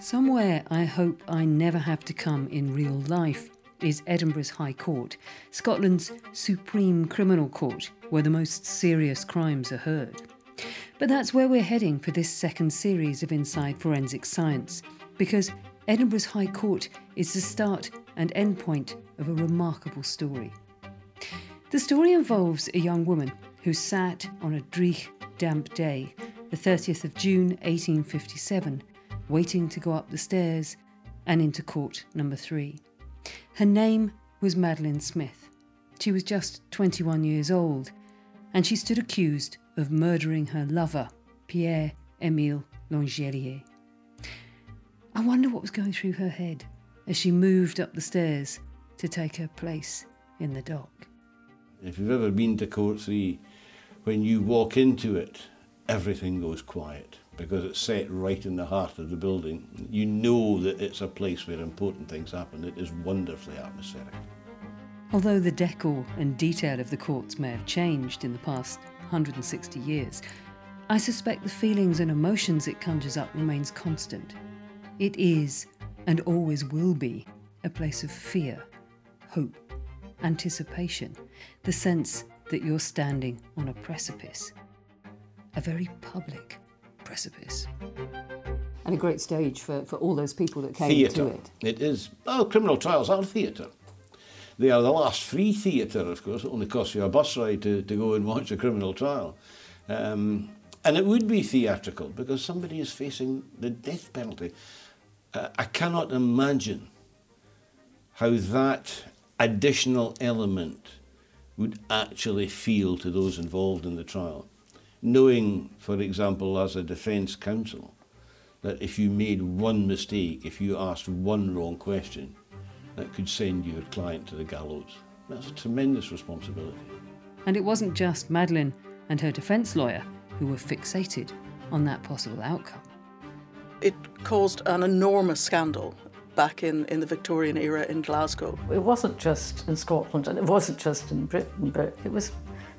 Somewhere I hope I never have to come in real life is Edinburgh's High Court, Scotland's supreme criminal court, where the most serious crimes are heard. But that's where we're heading for this second series of Inside Forensic Science, because Edinburgh's High Court is the start and end point of a remarkable story. The story involves a young woman who sat on a dreich, damp day, the 30th of June 1857, waiting to go up the stairs and into court number three. Her name was Madeleine Smith. She was just 21 years old, and she stood accused of murdering her lover, Pierre Emile L'Angelier. I wonder what was going through her head as she moved up the stairs to take her place in the dock. If you've ever been to Court 3, when you walk into it, everything goes quiet because it's set right in the heart of the building. You know that it's a place where important things happen. It is wonderfully atmospheric. Although the decor and detail of the courts may have changed in the past 160 years, I suspect the feelings and emotions it conjures up remains constant. It is, and always will be, a place of fear, hope, anticipation, the sense that you're standing on a precipice. A very public precipice. And a great stage for, for all those people that came theatre. to it. It is. Well, criminal trials are theatre. They are the last free theatre, of course. It only costs you a bus ride to, to go and watch a criminal trial. Um, and it would be theatrical because somebody is facing the death penalty. Uh, I cannot imagine how that additional element would actually feel to those involved in the trial. Knowing, for example, as a defence counsel, that if you made one mistake, if you asked one wrong question, that could send your client to the gallows. That's a tremendous responsibility. And it wasn't just Madeleine and her defence lawyer who were fixated on that possible outcome. It caused an enormous scandal back in, in the Victorian era in Glasgow. It wasn't just in Scotland and it wasn't just in Britain, but it was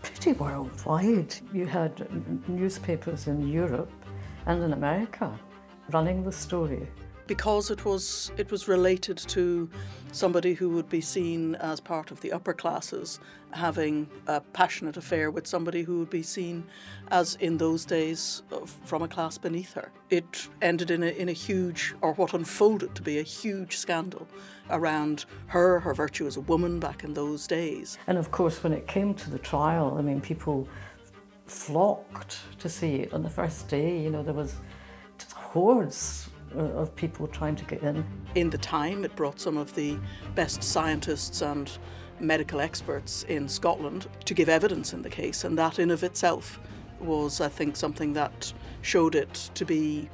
pretty worldwide. You had newspapers in Europe and in America running the story because it was it was related to somebody who would be seen as part of the upper classes having a passionate affair with somebody who would be seen as in those days from a class beneath her. It ended in a, in a huge or what unfolded to be a huge scandal around her her virtue as a woman back in those days. And of course when it came to the trial i mean people flocked to see it. On the first day you know there was hordes Uh, of people trying to get in. In the time, it brought some of the best scientists and medical experts in Scotland to give evidence in the case, and that in of itself was, I think, something that showed it to be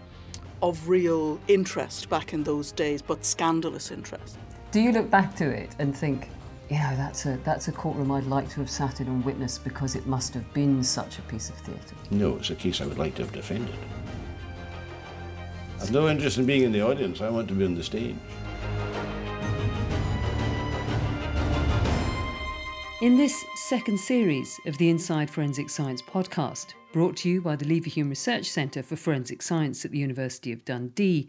of real interest back in those days, but scandalous interest. Do you look back to it and think, yeah, that's a that's a courtroom I'd like to have sat in and witnessed because it must have been such a piece of theatre? No, it's a case I would like to have defended. I've no interest in being in the audience. I want to be on the stage. In this second series of the Inside Forensic Science podcast, brought to you by the Leverhulme Research Centre for Forensic Science at the University of Dundee,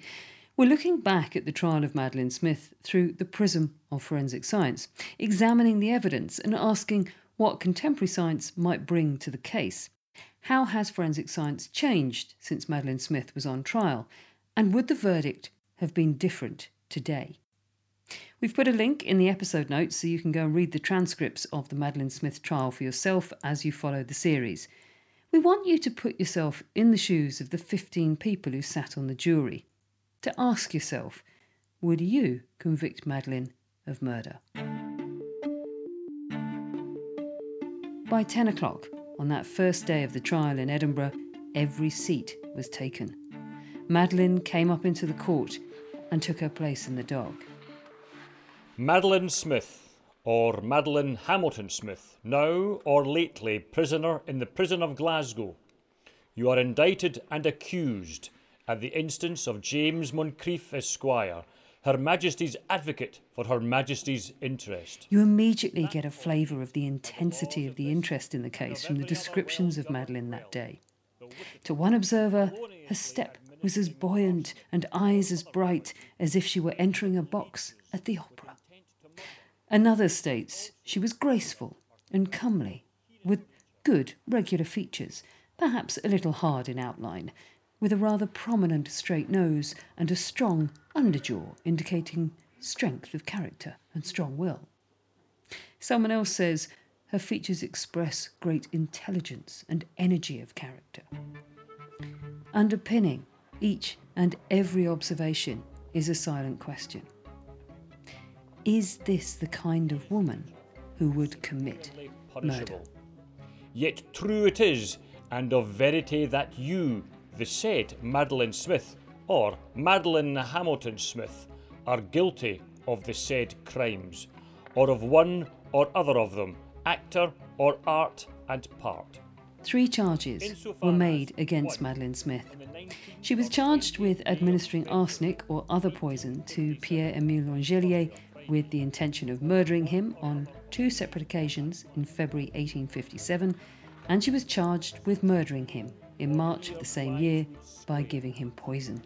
we're looking back at the trial of Madeleine Smith through the prism of forensic science, examining the evidence and asking what contemporary science might bring to the case. How has forensic science changed since Madeleine Smith was on trial? And would the verdict have been different today? We've put a link in the episode notes so you can go and read the transcripts of the Madeleine Smith trial for yourself as you follow the series. We want you to put yourself in the shoes of the 15 people who sat on the jury, to ask yourself, would you convict Madeleine of murder? By 10 o'clock on that first day of the trial in Edinburgh, every seat was taken. Madeleine came up into the court and took her place in the dock. Madeleine Smith, or Madeleine Hamilton Smith, now or lately prisoner in the prison of Glasgow. You are indicted and accused at the instance of James Moncreiff Esquire, Her Majesty's advocate for Her Majesty's interest. You immediately get a flavour of the intensity of the interest in the case from the descriptions of Madeleine that day. To one observer, her step was as buoyant and eyes as bright as if she were entering a box at the opera. Another states she was graceful and comely, with good regular features, perhaps a little hard in outline, with a rather prominent straight nose and a strong underjaw indicating strength of character and strong will. Someone else says her features express great intelligence and energy of character. Underpinning each and every observation is a silent question. Is this the kind of woman who would commit murder? Yet true it is, and of verity that you, the said Madeleine Smith, or Madeleine Hamilton Smith, are guilty of the said crimes, or of one or other of them, actor or art and part. Three charges were made against Madeleine Smith. She was charged with administering arsenic or other poison to Pierre Emile L'Angelier with the intention of murdering him on two separate occasions in February 1857, and she was charged with murdering him in March of the same year by giving him poison.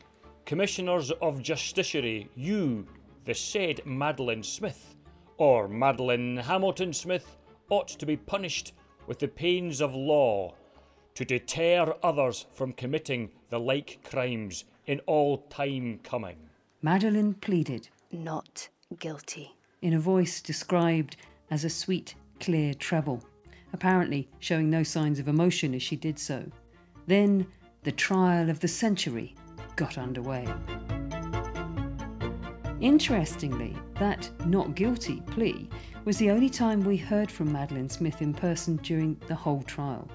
Commissioners of Justiciary, you, the said Madeleine Smith, or Madeleine Hamilton Smith, ought to be punished with the pains of law to deter others from committing the like crimes in all time coming. Madeleine pleaded Not guilty. in a voice described as a sweet, clear treble, apparently showing no signs of emotion as she did so. Then the trial of the century got underway. Interestingly, that not guilty plea was the only time we heard from Madeleine Smith in person during the whole trial.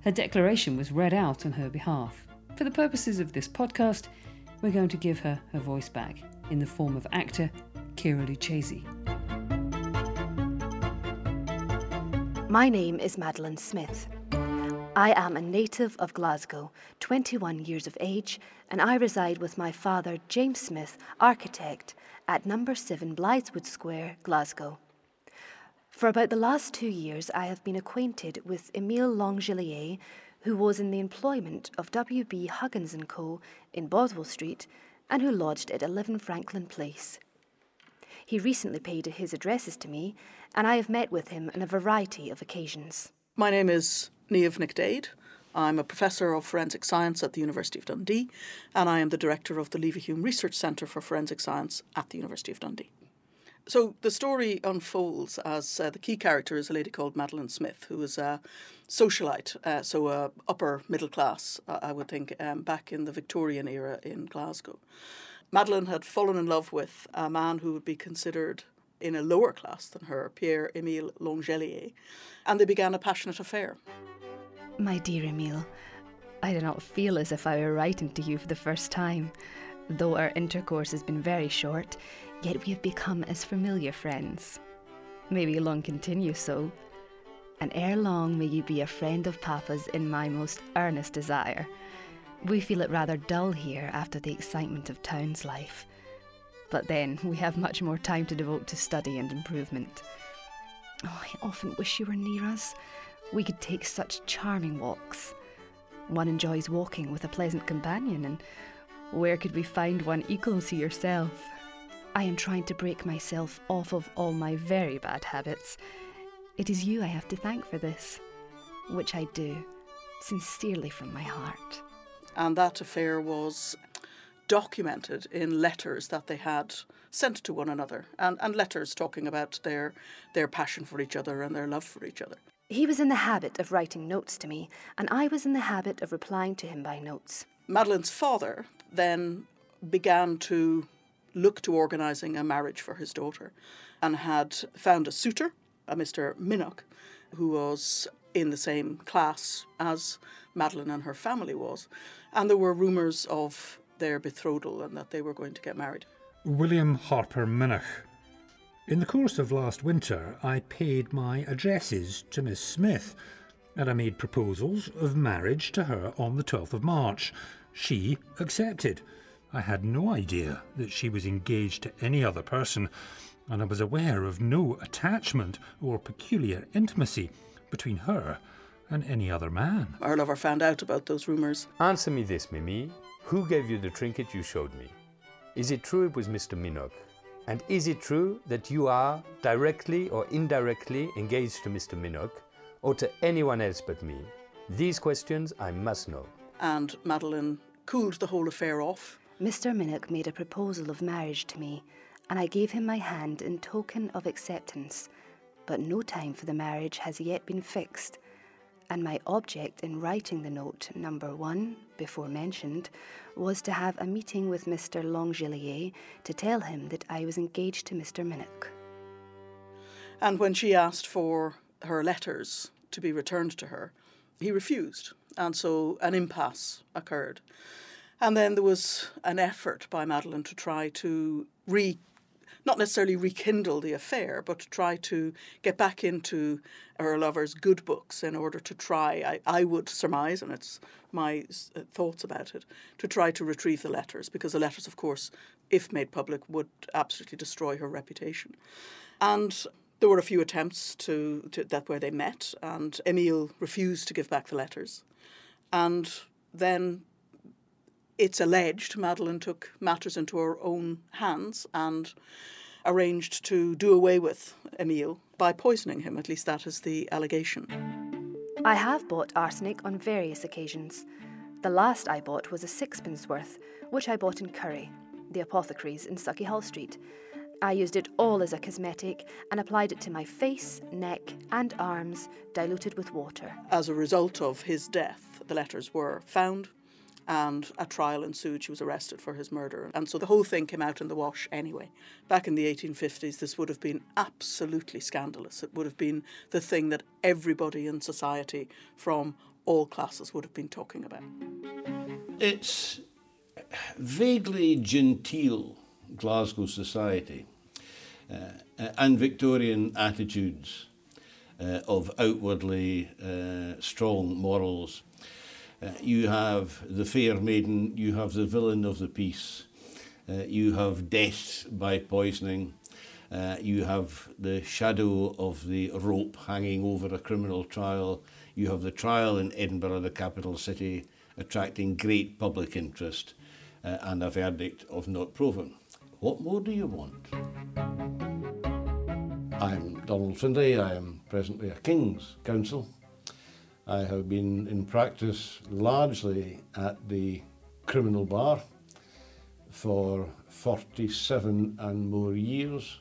Her declaration was read out on her behalf. For the purposes of this podcast, we're going to give her her voice back in the form of actor Kira Lucchesi. My name is Madeleine Smith. I am a native of Glasgow, 21 years of age, and I reside with my father, James Smith, architect, at number 7 Blythswood Square, Glasgow. For about the last two years, I have been acquainted with Emile Langelier, who was in the employment of W.B. Huggins & Co. in Bothwell Street and who lodged at 11 Franklin Place. He recently paid his addresses to me, and I have met with him on a variety of occasions. My name is Niamh Nic Daéid. I'm a professor of forensic science at the University of Dundee, and I am the director of the Leverhulme Research Centre for Forensic Science at the University of Dundee. So the story unfolds as uh, the key character is a lady called Madeleine Smith, who is a socialite, uh, so upper middle class, uh, I would think, um, back in the Victorian era in Glasgow. Madeleine had fallen in love with a man who would be considered in a lower class than her, Pierre Emile L'Angelier, and they began a passionate affair. My dear Emile, I do not feel as if I were writing to you for the first time. Though our intercourse has been very short, yet we have become as familiar friends. May we long continue so, and ere long may you be a friend of Papa's in my most earnest desire. We feel it rather dull here after the excitement of town's life. But then we have much more time to devote to study and improvement. Oh, I often wish you were near us. We could take such charming walks. One enjoys walking with a pleasant companion, and where could we find one equal to yourself? I am trying to break myself off of all my very bad habits. It is you I have to thank for this, which I do, sincerely from my heart. And that affair was documented in letters that they had sent to one another and, and letters talking about their, their passion for each other and their love for each other. He was in the habit of writing notes to me, and I was in the habit of replying to him by notes. Madeleine's father then began to look to organising a marriage for his daughter and had found a suitor, a Mr. Minnoch, who was in the same class as Madeleine and her family was. And there were rumours of their betrothal and that they were going to get married. William Harper Minnoch. In the course of last winter, I paid my addresses to Miss Smith, and I made proposals of marriage to her on the 12th of March. She accepted. I had no idea that she was engaged to any other person, and I was aware of no attachment or peculiar intimacy between her and any other man. Our lover found out about those rumours. Answer me this, Mimi. Who gave you the trinket you showed me? Is it true it was Mr. Minnoch? And is it true that you are directly or indirectly engaged to Mr. Minnoch or to anyone else but me? These questions I must know. And Madeleine cooled the whole affair off. Mr. Minnoch made a proposal of marriage to me, and I gave him my hand in token of acceptance. But no time for the marriage has yet been fixed, and my object in writing the note, number one, before mentioned, was to have a meeting with Mr. L'Angelier to tell him that I was engaged to Mr. Minnoch. And when she asked for her letters to be returned to her, he refused, and so an impasse occurred. And then there was an effort by Madeleine to try to re not necessarily rekindle the affair, but to try to get back into her lover's good books in order to try, I, I would surmise, and it's my uh, thoughts about it, to try to retrieve the letters, because the letters, of course, if made public, would absolutely destroy her reputation. And there were a few attempts to, to that where they met, and Emile refused to give back the letters. And then it's alleged Madeleine took matters into her own hands and arranged to do away with Emile by poisoning him. At least that is the allegation. I have bought arsenic on various occasions. The last I bought was a sixpence worth, which I bought in Currie, the apothecaries in Sauchiehall Street. I used it all as a cosmetic and applied it to my face, neck, and arms, diluted with water. As a result of his death, the letters were found, and a trial ensued. She was arrested for his murder. And so the whole thing came out in the wash anyway. Back in the 1850s, this would have been absolutely scandalous. It would have been the thing that everybody in society from all classes would have been talking about. It's vaguely genteel Glasgow society uh, and Victorian attitudes uh, of outwardly uh, strong morals uh, you have the fair maiden, you have the villain of the piece, uh, you have death by poisoning, uh, you have the shadow of the rope hanging over a criminal trial, you have the trial in Edinburgh, the capital city, attracting great public interest, uh, and a verdict of not proven. What more do you want? I'm Donald Findlay, I am presently a King's Counsel I have been in practice largely at the criminal bar for 47 and more years.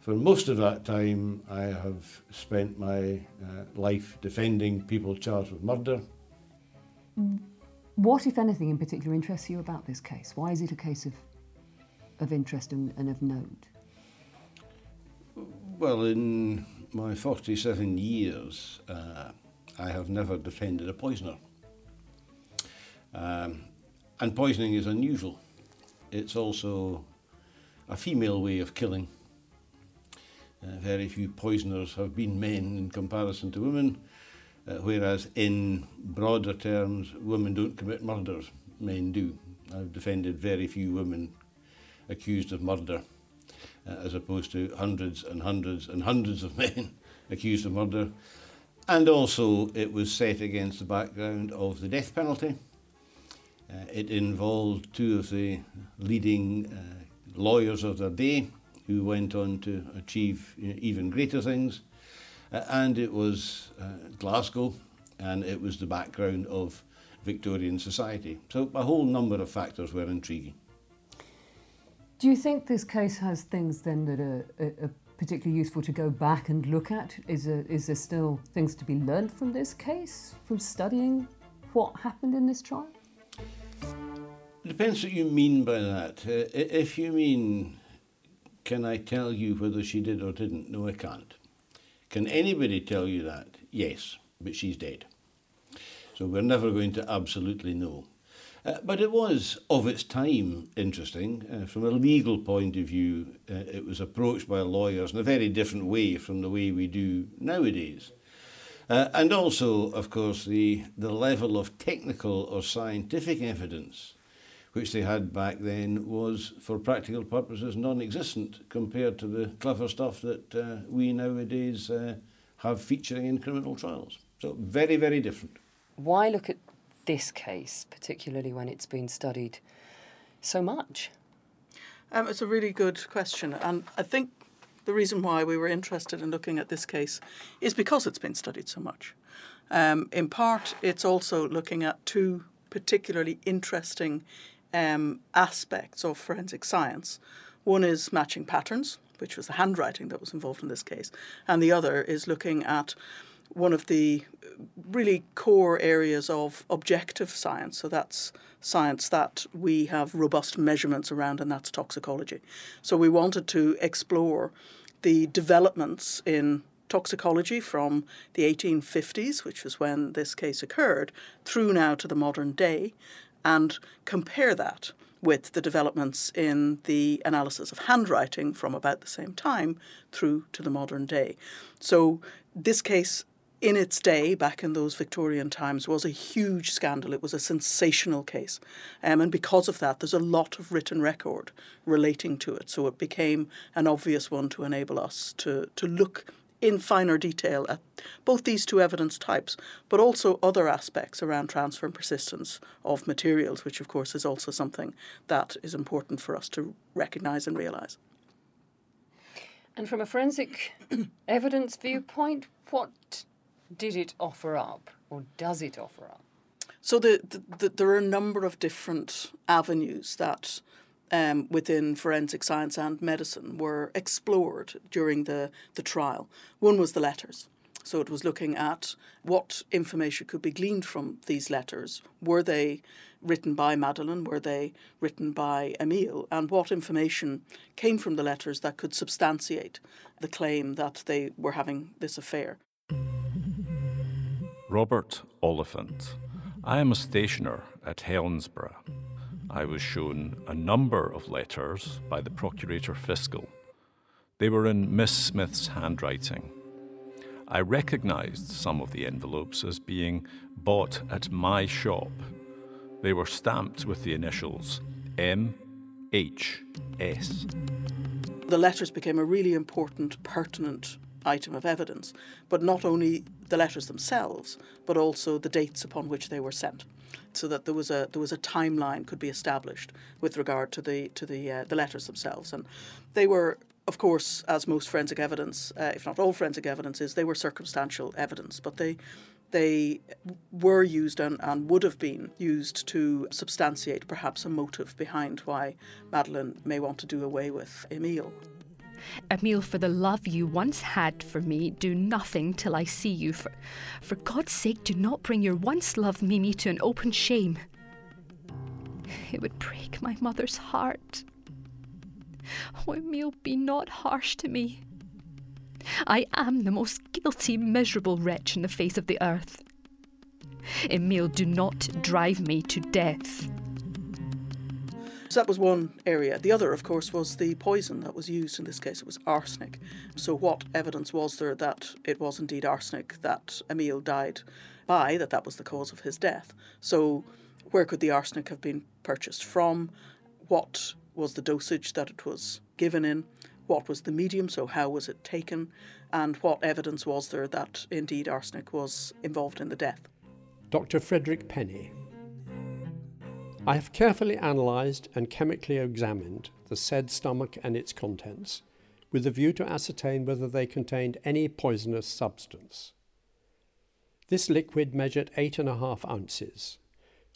For most of that time, I have spent my uh, life defending people charged with murder. What, if anything, in particular interests you about this case? Why is it a case of, of interest and, and of note? Well, in my 47 years, uh, I have never defended a poisoner. Um, and poisoning is unusual. It's also a female way of killing. Uh, very few poisoners have been men in comparison to women, uh, whereas in broader terms, women don't commit murders, men do. I've defended very few women accused of murder, uh, as opposed to hundreds and hundreds and hundreds of men accused of murder. And also, it was set against the background of the death penalty. Uh, it involved two of the leading uh, lawyers of their day who went on to achieve you know, even greater things. Uh, and it was uh, Glasgow, and it was the background of Victorian society. So a whole number of factors were intriguing. Do you think this case has things then that are, are, are particularly useful to go back and look at? Is there, is there still things to be learned from this case, from studying what happened in this trial? It depends what you mean by that. Uh, if you mean, can I tell you whether she did or didn't? No, I can't. Can anybody tell you that? Yes, but she's dead. So we're never going to absolutely know. Uh, but it was, of its time, interesting. Uh, from a legal point of view, uh, it was approached by lawyers in a very different way from the way we do nowadays. Uh, and also, of course, the, the level of technical or scientific evidence which they had back then was, for practical purposes, non existent compared to the clever stuff that uh, we nowadays have featuring in criminal trials. So, very, very different. Why look at this case, particularly when it's been studied so much? Um, it's a really good question, and I think the reason why we were interested in looking at this case is because it's been studied so much. Um, in part, it's also looking at two particularly interesting um, aspects of forensic science. One is matching patterns, which was the handwriting that was involved in this case, and the other is looking at one of the uh, really core areas of objective science. So that's science that we have robust measurements around, and that's toxicology. So we wanted to explore the developments in toxicology from the 1850s, which was when this case occurred, through now to the modern day, and compare that with the developments in the analysis of handwriting from about the same time through to the modern day. So, this case in its day, back in those Victorian times, was a huge scandal. It was a sensational case. Um, and because of that, there's a lot of written record relating to it. So it became an obvious one to enable us to, to look in finer detail at both these two evidence types, but also other aspects around transfer and persistence of materials, which of course is also something that is important for us to recognise and realise. And from a forensic evidence viewpoint, what did it offer up, or does it offer up? So the, the, the, there are a number of different avenues that um, within forensic science and medicine were explored during the, the trial. One was the letters. So it was looking at what information could be gleaned from these letters. Were they written by Madeleine? Were they written by Emile? And what information came from the letters that could substantiate the claim that they were having this affair? Robert Oliphant. I am a stationer at Helensburgh. I was shown a number of letters by the Procurator Fiscal. They were in Miss Smith's handwriting. I recognised some of the envelopes as being bought at my shop. They were stamped with the initials M H S. The letters became a really important, pertinent item of evidence, but not only the letters themselves, but also the dates upon which they were sent, so that there was a there was a timeline could be established with regard to the to the uh, the letters themselves, and they were. Of course, as most forensic evidence, uh, if not all forensic evidence is, they were circumstantial evidence, but they they were used and, and would have been used to substantiate perhaps a motive behind why Madeleine may want to do away with Emile. Emile, for the love you once had for me, do nothing till I see you. For, for God's sake, do not bring your once loved Mimi to an open shame. It would break my mother's heart. Oh, Emile, be not harsh to me. I am the most guilty, miserable wretch in the face of the earth. Emile, do not drive me to death. So that was one area. The other, of course, was the poison that was used in this case. It was arsenic. So, what evidence was there that it was indeed arsenic that Emile died by, that that was the cause of his death? So, where could the arsenic have been purchased from? What was the dosage that it was given in? What was the medium? So, how was it taken? And what evidence was there that indeed arsenic was involved in the death? Dr. Frederick Penny, I have carefully analysed and chemically examined the said stomach and its contents, with a view to ascertain whether they contained any poisonous substance. This liquid measured eight and a half ounces.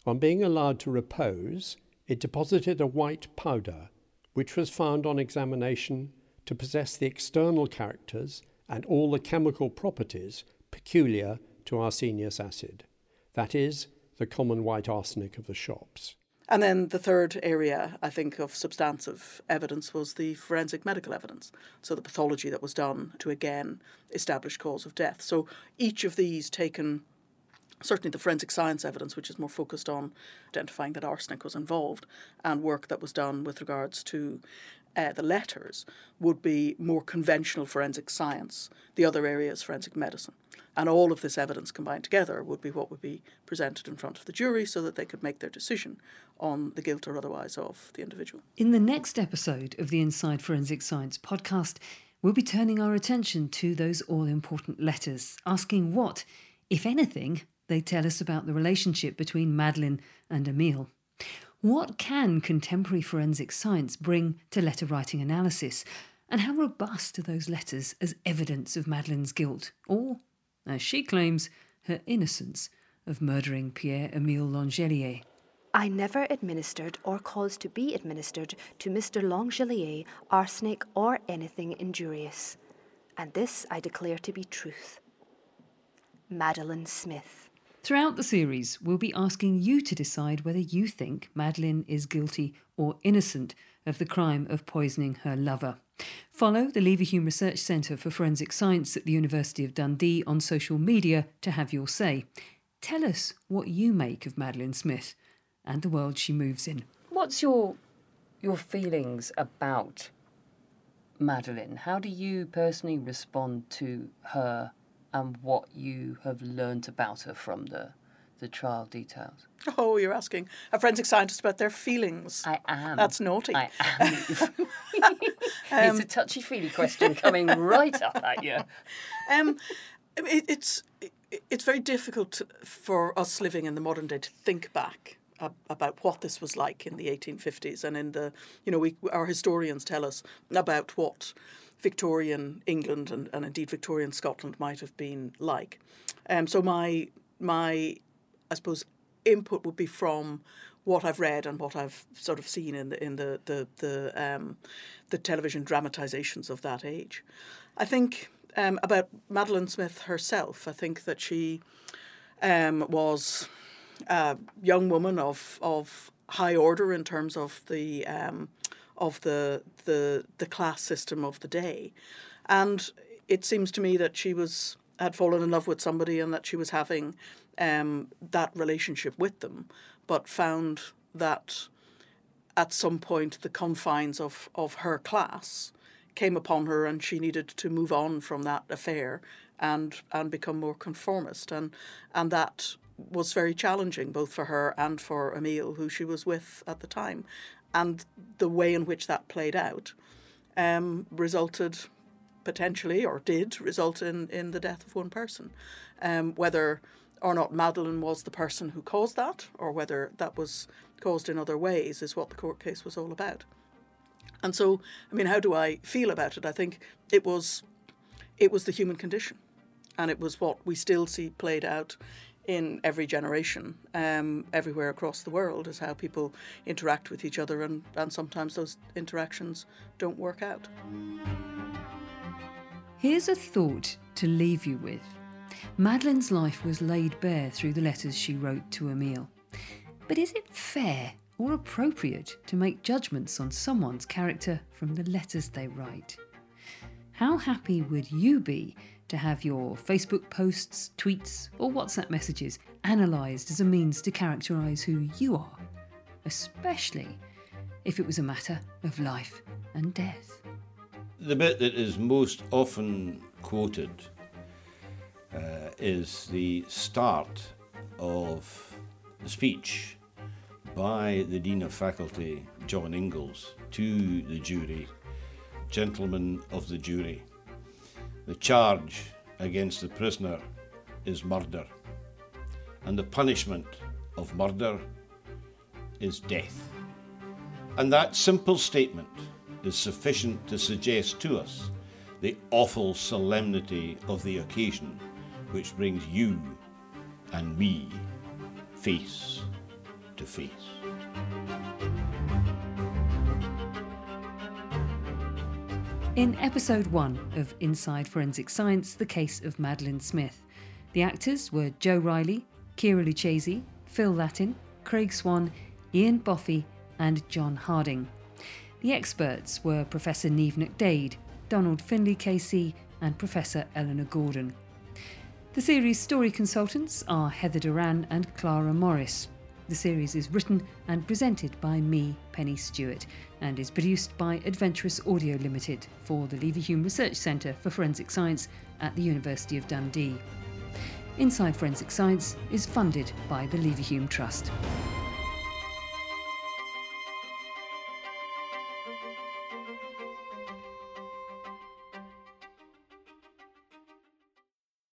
On being allowed to repose, it deposited a white powder, which was found on examination to possess the external characters and all the chemical properties peculiar to arsenious acid, that is, the common white arsenic of the shops. And then the third area, I think, of substantive evidence was the forensic medical evidence. So the pathology that was done to again establish cause of death. So each of these taken, certainly the forensic science evidence, which is more focused on identifying that arsenic was involved, and work that was done with regards to uh, the letters, would be more conventional forensic science. The other area is forensic medicine. And all of this evidence combined together would be what would be presented in front of the jury so that they could make their decision on the guilt or otherwise of the individual. In the next episode of the Inside Forensic Science podcast, we'll be turning our attention to those all important letters, asking what, if anything, They tell us about the relationship between Madeleine and Emile. What can contemporary forensic science bring to letter writing analysis? And how robust are those letters as evidence of Madeleine's guilt, or, as she claims, her innocence of murdering Pierre Emile L'Angelier? I never administered or caused to be administered to Mr. L'Angelier arsenic or anything injurious. And this I declare to be truth. Madeleine Smith. Throughout the series, we'll be asking you to decide whether you think Madeleine is guilty or innocent of the crime of poisoning her lover. Follow the Leverhulme Research Centre for Forensic Science at the University of Dundee on social media to have your say. Tell us what you make of Madeleine Smith and the world she moves in. What's your your feelings about Madeleine? How do you personally respond to her and what you have learnt about her from the the trial details. Oh, you're asking a forensic scientist about their feelings. I am. That's naughty. I am. it's a touchy feely question coming right up at you. Um, it, it's it's very difficult for us living in the modern day to think back about what this was like in the 1850s and in the you know we our historians tell us about what Victorian England and, and indeed Victorian Scotland might have been like. Um, so my my I suppose input would be from what I've read and what I've sort of seen in the in the the the, um, the television dramatizations of that age. I think um, about Madeleine Smith herself. I think that she um, was a young woman of of high order in terms of the um, of the the the class system of the day, and it seems to me that she was had fallen in love with somebody and that she was having um, that relationship with them, but found that at some point the confines of, of her class came upon her and she needed to move on from that affair and and become more conformist. And and that was very challenging both for her and for Emile who she was with at the time and the way in which that played out um, resulted potentially or did result in, in the death of one person. Um, whether or not Madeleine was the person who caused that or whether that was caused in other ways is what the court case was all about. And so, I mean, how do I feel about it? I think it was it was the human condition, and it was what we still see played out in every generation, um, everywhere across the world, is how people interact with each other, and, and sometimes those interactions don't work out. Here's a thought to leave you with. Madeleine's life was laid bare through the letters she wrote to Emile. But is it fair or appropriate to make judgments on someone's character from the letters they write? How happy would you be to have your Facebook posts, tweets, or WhatsApp messages analysed as a means to characterise who you are, especially if it was a matter of life and death. The bit that is most often quoted uh, is the start of the speech by the Dean of Faculty, John Inglis, to the jury, gentlemen of the jury. The charge against the prisoner is murder, and the punishment of murder is death. And that simple statement is sufficient to suggest to us the awful solemnity of the occasion which brings you and me face to face. In episode one of Inside Forensic Science, the case of Madeleine Smith, the actors were Joe Riley, Kira Lucchese, Phil Latin, Craig Swan, Ian Boffey, and John Harding. The experts were Professor Niamh Nic Daéid, Donald Findlay KC, and Professor Eleanor Gordon. The series story consultants are Heather Duran and Clara Morris. The series is written and presented by me, Pennie Stuart, and is produced by Adventurous Audio Limited for the Leverhulme Research Centre for Forensic Science at the University of Dundee. Inside Forensic Science is funded by the Leverhulme Trust.